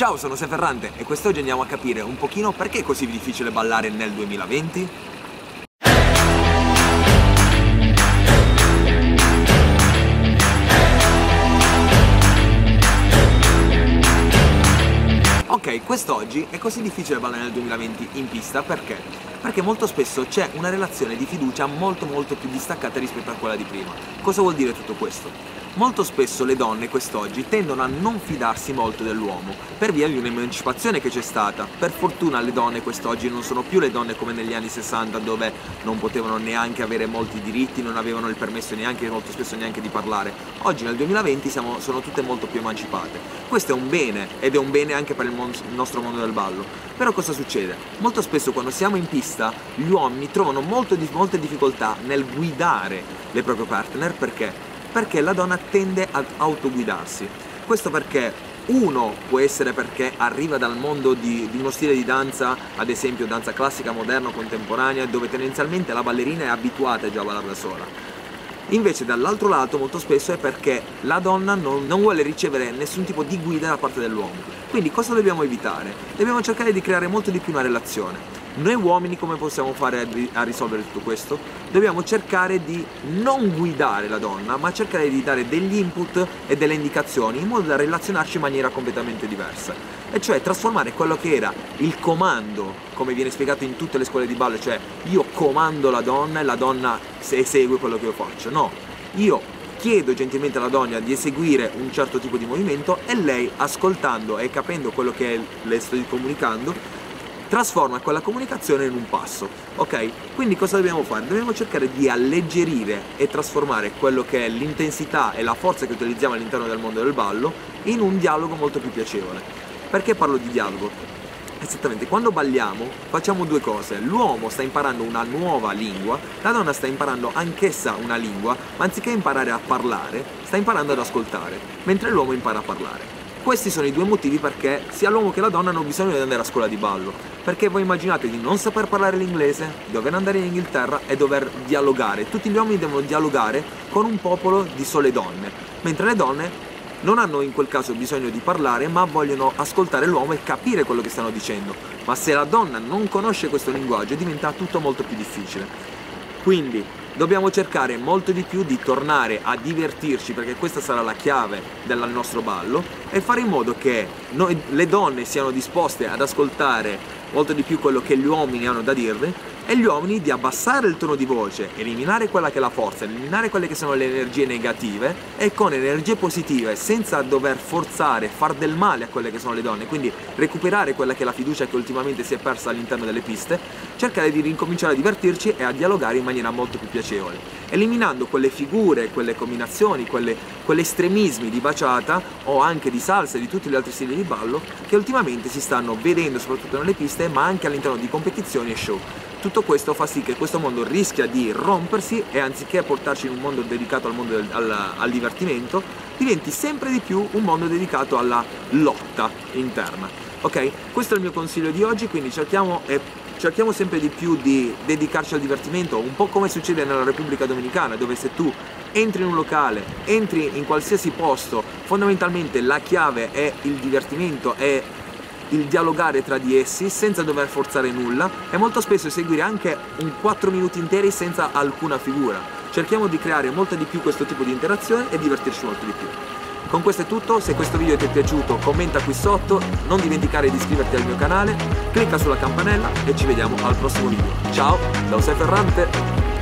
Ciao, sono Seferrante e quest'oggi andiamo a capire un pochino perché è così difficile ballare nel 2020. Ok, quest'oggi è così difficile ballare nel 2020 in pista perché? Perché molto spesso c'è una relazione di fiducia molto molto più distaccata rispetto a quella di prima. Cosa vuol dire tutto questo? Molto spesso le donne quest'oggi tendono a non fidarsi molto dell'uomo per via di un'emancipazione che c'è stata. Per fortuna le donne quest'oggi non sono più le donne come negli anni 60 dove non potevano neanche avere molti diritti, non avevano il permesso neanche molto spesso neanche di parlare. Oggi nel 2020 siamo, sono tutte molto più emancipate. Questo è un bene ed è un bene anche per il, mon- nostro mondo del ballo. Però cosa succede? Molto spesso quando siamo in pista gli uomini trovano molto, molte difficoltà nel guidare le proprie partner perché perché la donna tende ad autoguidarsi. Questo perché uno può essere perché arriva dal mondo di, di, uno stile di danza, ad esempio danza classica, moderna, contemporanea, dove tendenzialmente la ballerina è abituata già a ballare da sola. Invece dall'altro lato molto spesso è perché la donna non, non vuole ricevere nessun tipo di guida da parte dell'uomo. Quindi cosa dobbiamo evitare? Dobbiamo cercare di creare molto di più una relazione. Noi uomini come possiamo fare a risolvere tutto questo? Dobbiamo cercare di non guidare la donna, ma cercare di dare degli input e delle indicazioni in modo da relazionarci in maniera completamente diversa. E cioè trasformare quello che era il comando, come viene spiegato in tutte le scuole di ballo, cioè io comando la donna e la donna esegue quello che io faccio. No, io chiedo gentilmente alla donna di eseguire un certo tipo di movimento e lei ascoltando e capendo quello che le sto comunicando trasforma quella comunicazione in un passo, ok? Quindi cosa dobbiamo fare? Dobbiamo cercare di alleggerire e trasformare quello che è l'intensità e la forza che utilizziamo all'interno del mondo del ballo in un dialogo molto più piacevole. Perché parlo di dialogo? Esattamente, quando balliamo facciamo due cose. L'uomo sta imparando una nuova lingua, la donna sta imparando anch'essa una lingua, ma anziché imparare a parlare, sta imparando ad ascoltare, mentre l'uomo impara a parlare. Questi sono i due motivi perché sia l'uomo che la donna hanno bisogno di andare a scuola di ballo. Perché voi immaginate di non saper parlare l'inglese, dover andare in Inghilterra e dover dialogare. Tutti gli uomini devono dialogare con un popolo di sole donne, mentre le donne non hanno in quel caso bisogno di parlare, ma vogliono ascoltare l'uomo e capire quello che stanno dicendo. Ma se la donna non conosce questo linguaggio diventa tutto molto più difficile. Quindi dobbiamo cercare molto di più di tornare a divertirci perché questa sarà la chiave del nostro ballo e fare in modo che noi, le donne siano disposte ad ascoltare molto di più quello che gli uomini hanno da dirle e gli uomini di abbassare il tono di voce, eliminare quella che è la forza, eliminare quelle che sono le energie negative e con energie positive, senza dover forzare, far del male a quelle che sono le donne, quindi recuperare quella che è la fiducia che ultimamente si è persa all'interno delle piste, cercare di ricominciare a divertirci e a dialogare in maniera molto più piacevole, eliminando quelle figure, quelle combinazioni, quelle, quegli estremismi di baciata o anche di salsa e di tutti gli altri stili di ballo che ultimamente si stanno vedendo soprattutto nelle piste ma anche all'interno di competizioni e show. Tutto questo fa sì che questo mondo rischia di rompersi e anziché portarci in un mondo dedicato al mondo del, al, al divertimento, diventi sempre di più un mondo dedicato alla lotta interna. Ok? Questo è il mio consiglio di oggi, quindi cerchiamo, eh, cerchiamo sempre di più di dedicarci al divertimento, un po' come succede nella Repubblica Dominicana, dove se tu entri in un locale, entri in qualsiasi posto, fondamentalmente la chiave è il divertimento, è il dialogare tra di essi senza dover forzare nulla e molto spesso eseguire anche un 4 minuti interi senza alcuna figura. Cerchiamo di creare molto di più questo tipo di interazione e divertirci molto di più. Con questo è tutto, se questo video ti è piaciuto commenta qui sotto, non dimenticare di iscriverti al mio canale, clicca sulla campanella e ci vediamo al prossimo video. Ciao, da José Ferrante!